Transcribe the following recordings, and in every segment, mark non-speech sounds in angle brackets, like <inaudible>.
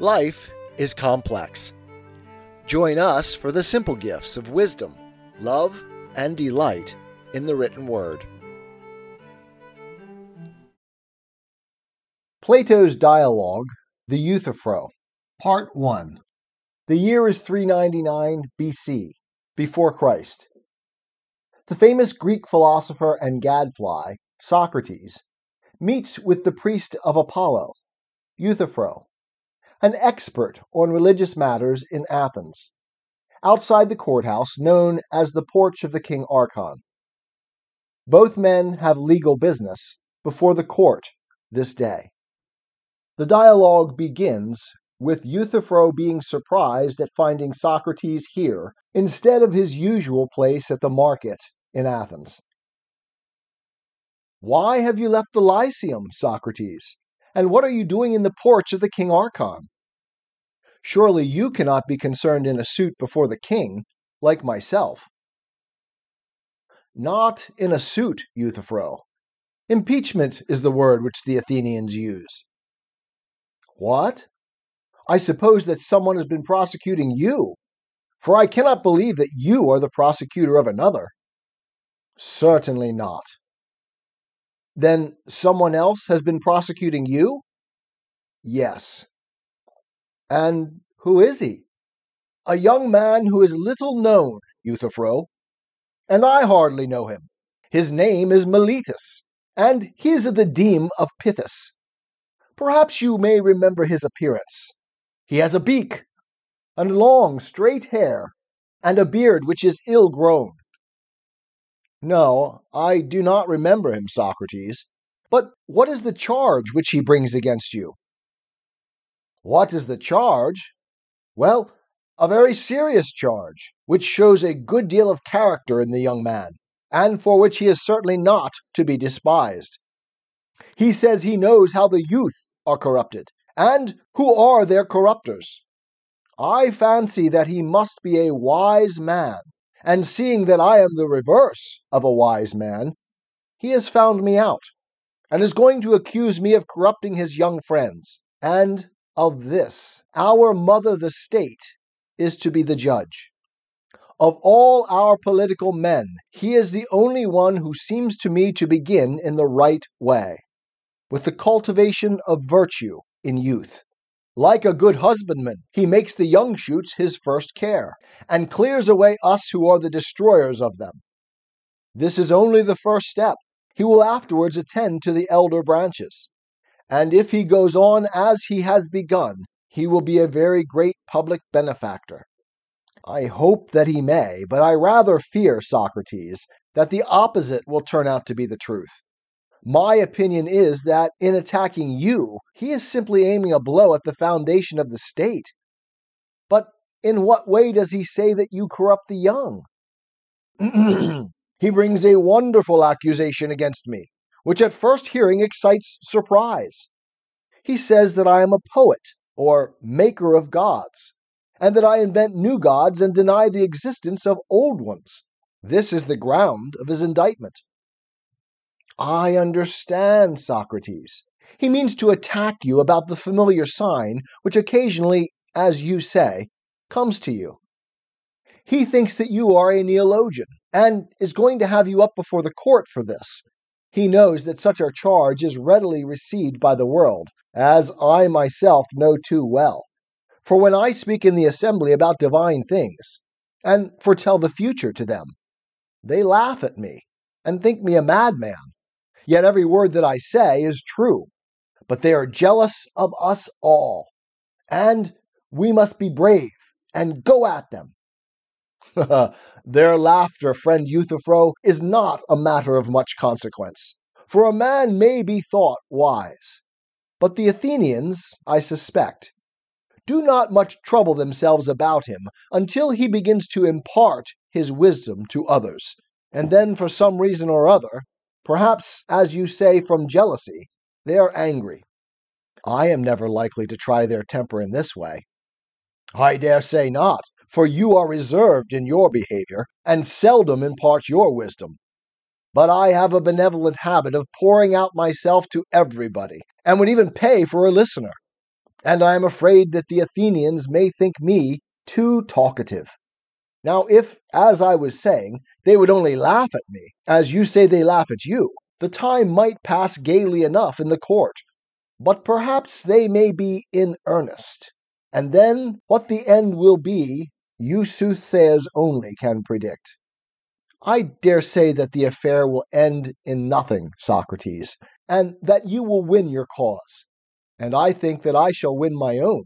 Life is complex. Join us for the simple gifts of wisdom, love, and delight in the written word. Plato's Dialogue, The Euthyphro, Part 1. The year is 399 BC, before Christ. The famous Greek philosopher and gadfly, Socrates, meets with the priest of Apollo, Euthyphro, an expert on religious matters in Athens, outside the courthouse known as the Porch of the King Archon. Both men have legal business before the court this day. The dialogue begins with Euthyphro being surprised at finding Socrates here instead of his usual place at the market in Athens. Why have you left the Lyceum, Socrates? And what are you doing in the porch of the King Archon? Surely you cannot be concerned in a suit before the king, like myself. Not in a suit, Euthyphro. Impeachment is the word which the Athenians use. What? I suppose that someone has been prosecuting you, for I cannot believe that you are the prosecutor of another. Certainly not. Then someone else has been prosecuting you? Yes. And who is he? A young man who is little known, Euthyphro, and I hardly know him. His name is Meletus, and he is of the deme of Pitthis. Perhaps you may remember his appearance. He has a beak, and long straight hair, and a beard which is ill grown. No, I do not remember him, Socrates. But what is the charge which he brings against you? What is the charge? Well, a very serious charge, which shows a good deal of character in the young man, and for which he is certainly not to be despised. He says he knows how the youth are corrupted, and who are their corrupters. I fancy that he must be a wise man and seeing that I am the reverse of a wise man, he has found me out, and is going to accuse me of corrupting his young friends. And of this, our mother, the state, is to be the judge. Of all our political men, he is the only one who seems to me to begin in the right way, with the cultivation of virtue in youth. Like a good husbandman, he makes the young shoots his first care, and clears away us who are the destroyers of them. This is only the first step. He will afterwards attend to the elder branches. And if he goes on as he has begun, he will be a very great public benefactor. I hope that he may, but I rather fear, Socrates, that the opposite will turn out to be the truth. My opinion is that in attacking you, he is simply aiming a blow at the foundation of the state. But in what way does he say that you corrupt the young? <clears throat> he brings a wonderful accusation against me, which at first hearing excites surprise. He says that I am a poet, or maker of gods, and that I invent new gods and deny the existence of old ones. This is the ground of his indictment. I understand, Socrates. He means to attack you about the familiar sign which occasionally, as you say, comes to you. He thinks that you are a neologian and is going to have you up before the court for this. He knows that such a charge is readily received by the world, as I myself know too well. For when I speak in the assembly about divine things, and foretell the future to them, they laugh at me and think me a madman. Yet every word that I say is true. But they are jealous of us all. And we must be brave and go at them. <laughs> Their laughter, friend Euthyphro, is not a matter of much consequence, for a man may be thought wise. But the Athenians, I suspect, do not much trouble themselves about him until he begins to impart his wisdom to others, and then for some reason or other Perhaps, as you say, from jealousy, they are angry. I am never likely to try their temper in this way. I dare say not, for you are reserved in your behavior, and seldom impart your wisdom. But I have a benevolent habit of pouring out myself to everybody, and would even pay for a listener. and I am afraid that the Athenians may think me too talkative. Now, if, as I was saying, they would only laugh at me, as you say they laugh at you, the time might pass gaily enough in the court. But perhaps they may be in earnest, and then what the end will be, you soothsayers only can predict. I dare say that the affair will end in nothing, Socrates, and that you will win your cause. And I think that I shall win my own.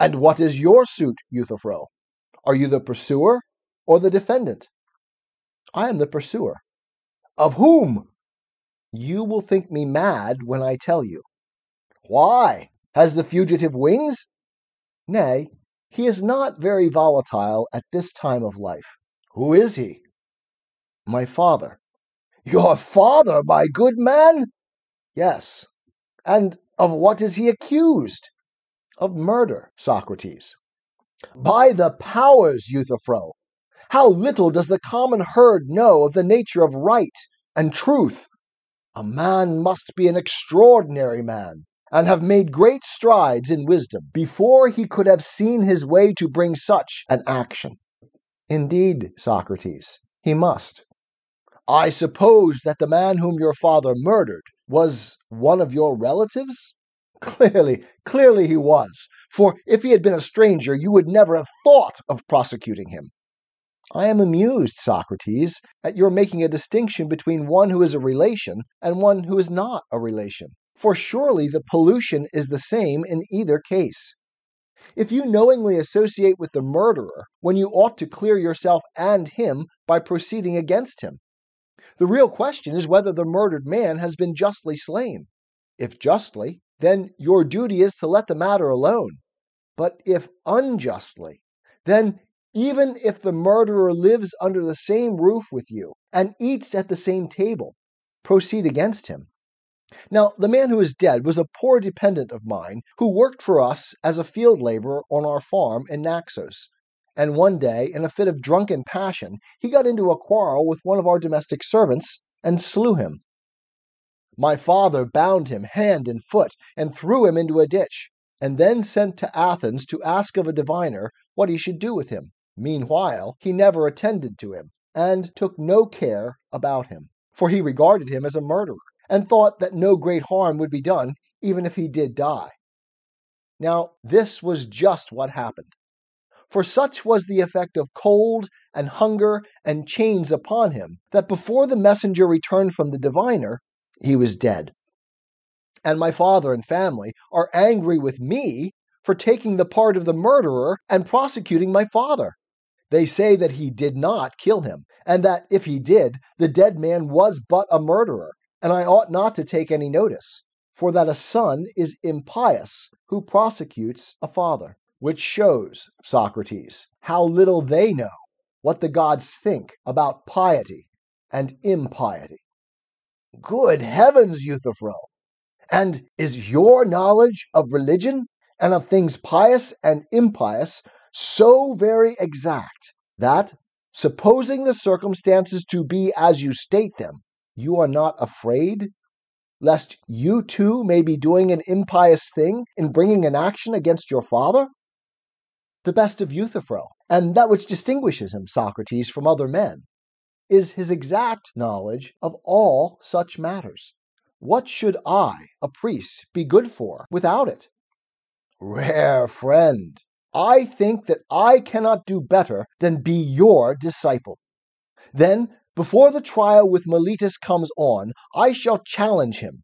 And what is your suit, Euthyphro? Are you the pursuer or the defendant? I am the pursuer. Of whom? You will think me mad when I tell you. Why? Has the fugitive wings? Nay, he is not very volatile at this time of life. Who is he? My father. Your father, my good man? Yes. And of what is he accused? Of murder, Socrates. By the powers, Euthyphro! How little does the common herd know of the nature of right and truth! A man must be an extraordinary man, and have made great strides in wisdom, before he could have seen his way to bring such an action. Indeed, Socrates, he must. I suppose that the man whom your father murdered was one of your relatives? Clearly, clearly he was, for if he had been a stranger, you would never have thought of prosecuting him. I am amused, Socrates, at your making a distinction between one who is a relation and one who is not a relation, for surely the pollution is the same in either case. If you knowingly associate with the murderer, when you ought to clear yourself and him by proceeding against him, the real question is whether the murdered man has been justly slain. If justly, then your duty is to let the matter alone. But if unjustly, then even if the murderer lives under the same roof with you and eats at the same table, proceed against him. Now, the man who is dead was a poor dependent of mine who worked for us as a field laborer on our farm in Naxos. And one day, in a fit of drunken passion, he got into a quarrel with one of our domestic servants and slew him. My father bound him hand and foot and threw him into a ditch, and then sent to Athens to ask of a diviner what he should do with him. Meanwhile, he never attended to him, and took no care about him, for he regarded him as a murderer, and thought that no great harm would be done even if he did die. Now, this was just what happened. For such was the effect of cold and hunger and chains upon him, that before the messenger returned from the diviner, he was dead. And my father and family are angry with me for taking the part of the murderer and prosecuting my father. They say that he did not kill him, and that if he did, the dead man was but a murderer, and I ought not to take any notice, for that a son is impious who prosecutes a father. Which shows, Socrates, how little they know what the gods think about piety and impiety. Good heavens, Euthyphro! And is your knowledge of religion and of things pious and impious so very exact that, supposing the circumstances to be as you state them, you are not afraid lest you too may be doing an impious thing in bringing an action against your father? The best of Euthyphro, and that which distinguishes him, Socrates, from other men, is his exact knowledge of all such matters. What should I, a priest, be good for without it? Rare friend, I think that I cannot do better than be your disciple. Then, before the trial with Meletus comes on, I shall challenge him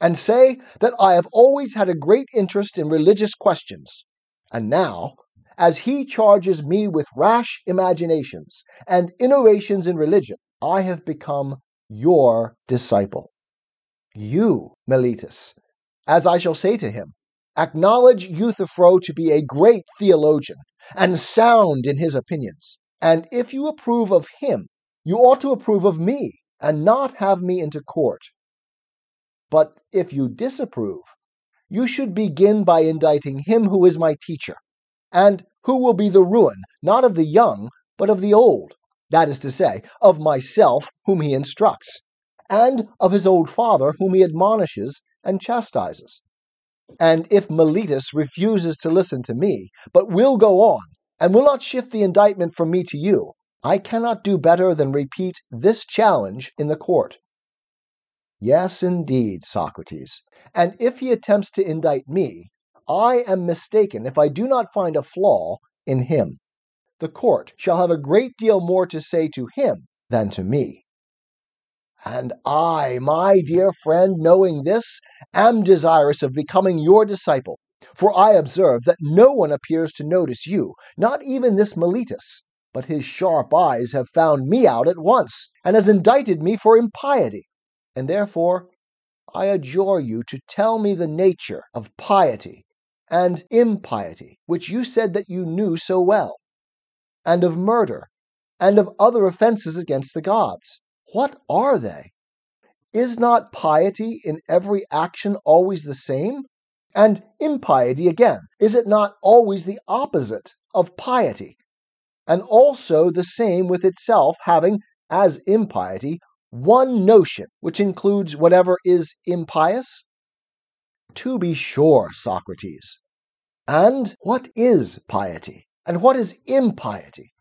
and say that I have always had a great interest in religious questions, and now as he charges me with rash imaginations and innovations in religion, I have become your disciple. You, Meletus, as I shall say to him, acknowledge Euthyphro to be a great theologian and sound in his opinions. And if you approve of him, you ought to approve of me and not have me into court. But if you disapprove, you should begin by indicting him who is my teacher and who will be the ruin, not of the young, but of the old, that is to say, of myself, whom he instructs, and of his old father, whom he admonishes and chastises. And if Meletus refuses to listen to me, but will go on, and will not shift the indictment from me to you, I cannot do better than repeat this challenge in the court. Yes, indeed, Socrates. And if he attempts to indict me, I am mistaken if I do not find a flaw in him. The court shall have a great deal more to say to him than to me. And I, my dear friend, knowing this, am desirous of becoming your disciple. For I observe that no one appears to notice you, not even this Meletus, but his sharp eyes have found me out at once, and has indicted me for impiety. And therefore I adjure you to tell me the nature of piety and impiety, which you said that you knew so well, and of murder, and of other offenses against the gods. What are they? Is not piety in every action always the same? And impiety, again, is it not always the opposite of piety? And also the same with itself, having, as impiety, one notion which includes whatever is impious? To be sure, Socrates. And what is piety? And what is impiety?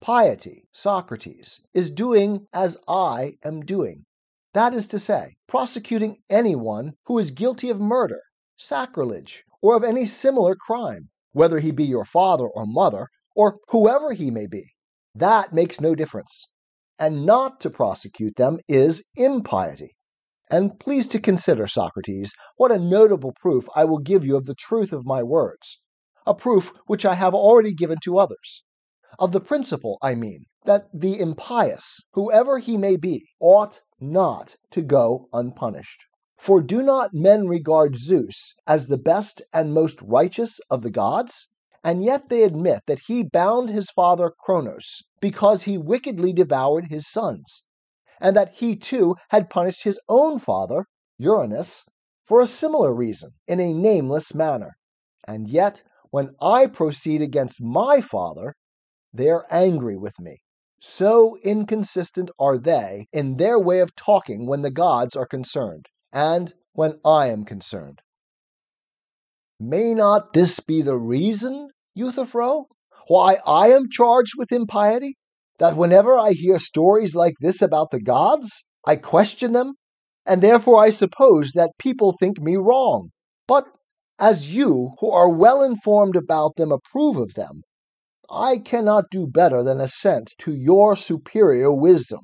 Piety, Socrates, is doing as I am doing. That is to say, prosecuting anyone who is guilty of murder, sacrilege, or of any similar crime, whether he be your father or mother, or whoever he may be. That makes no difference and not to prosecute them is impiety. And please to consider, Socrates, what a notable proof I will give you of the truth of my words, a proof which I have already given to others. Of the principle, I mean, that the impious, whoever he may be, ought not to go unpunished. For do not men regard Zeus as the best and most righteous of the gods? and yet they admit that he bound his father Cronos because he wickedly devoured his sons, and that he too had punished his own father, Uranus, for a similar reason in a nameless manner. And yet, when I proceed against my father, they are angry with me. So inconsistent are they in their way of talking when the gods are concerned, and when I am concerned. May not this be the reason, Euthyphro, why I am charged with impiety? That whenever I hear stories like this about the gods, I question them, and therefore I suppose that people think me wrong. But as you, who are well informed about them, approve of them, I cannot do better than assent to your superior wisdom.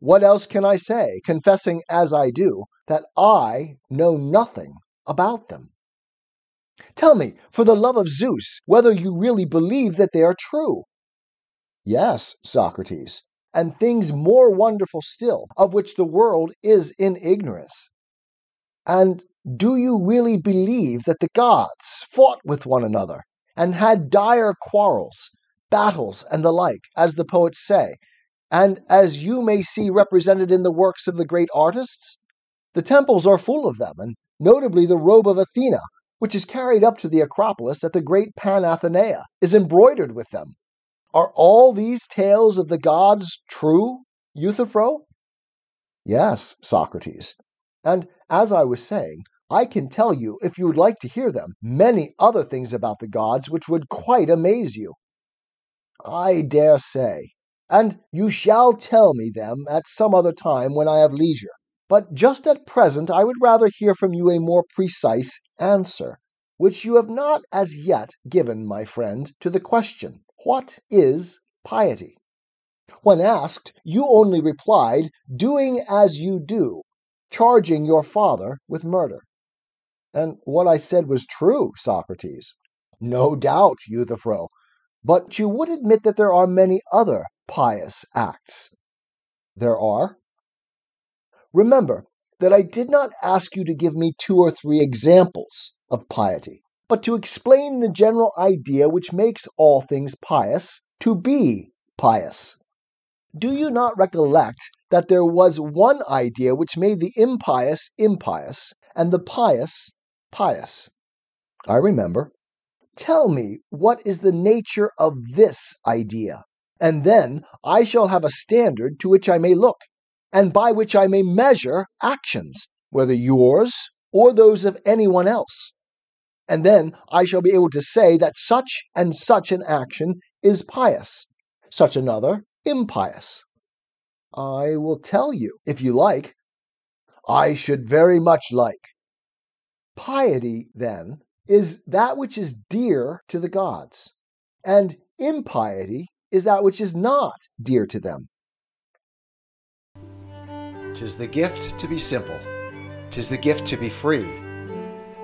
What else can I say, confessing as I do that I know nothing about them? Tell me, for the love of Zeus, whether you really believe that they are true. Yes, Socrates, and things more wonderful still, of which the world is in ignorance. And do you really believe that the gods fought with one another and had dire quarrels, battles, and the like, as the poets say, and as you may see represented in the works of the great artists? The temples are full of them, and notably the robe of Athena, which is carried up to the Acropolis at the great Panathenaea, is embroidered with them. Are all these tales of the gods true, Euthyphro? Yes, Socrates. And as I was saying, I can tell you, if you would like to hear them, many other things about the gods which would quite amaze you. I dare say, and you shall tell me them at some other time when I have leisure. But just at present, I would rather hear from you a more precise answer, which you have not as yet given, my friend, to the question What is piety? When asked, you only replied, Doing as you do, charging your father with murder. And what I said was true, Socrates. No doubt, Euthyphro. But you would admit that there are many other pious acts. There are, Remember that I did not ask you to give me two or three examples of piety, but to explain the general idea which makes all things pious to be pious. Do you not recollect that there was one idea which made the impious impious and the pious pious? I remember. Tell me what is the nature of this idea, and then I shall have a standard to which I may look and by which I may measure actions, whether yours or those of anyone else. And then I shall be able to say that such and such an action is pious, such another impious. I will tell you, if you like. I should very much like. Piety, then, is that which is dear to the gods, and impiety is that which is not dear to them. Tis the gift to be simple, tis the gift to be free,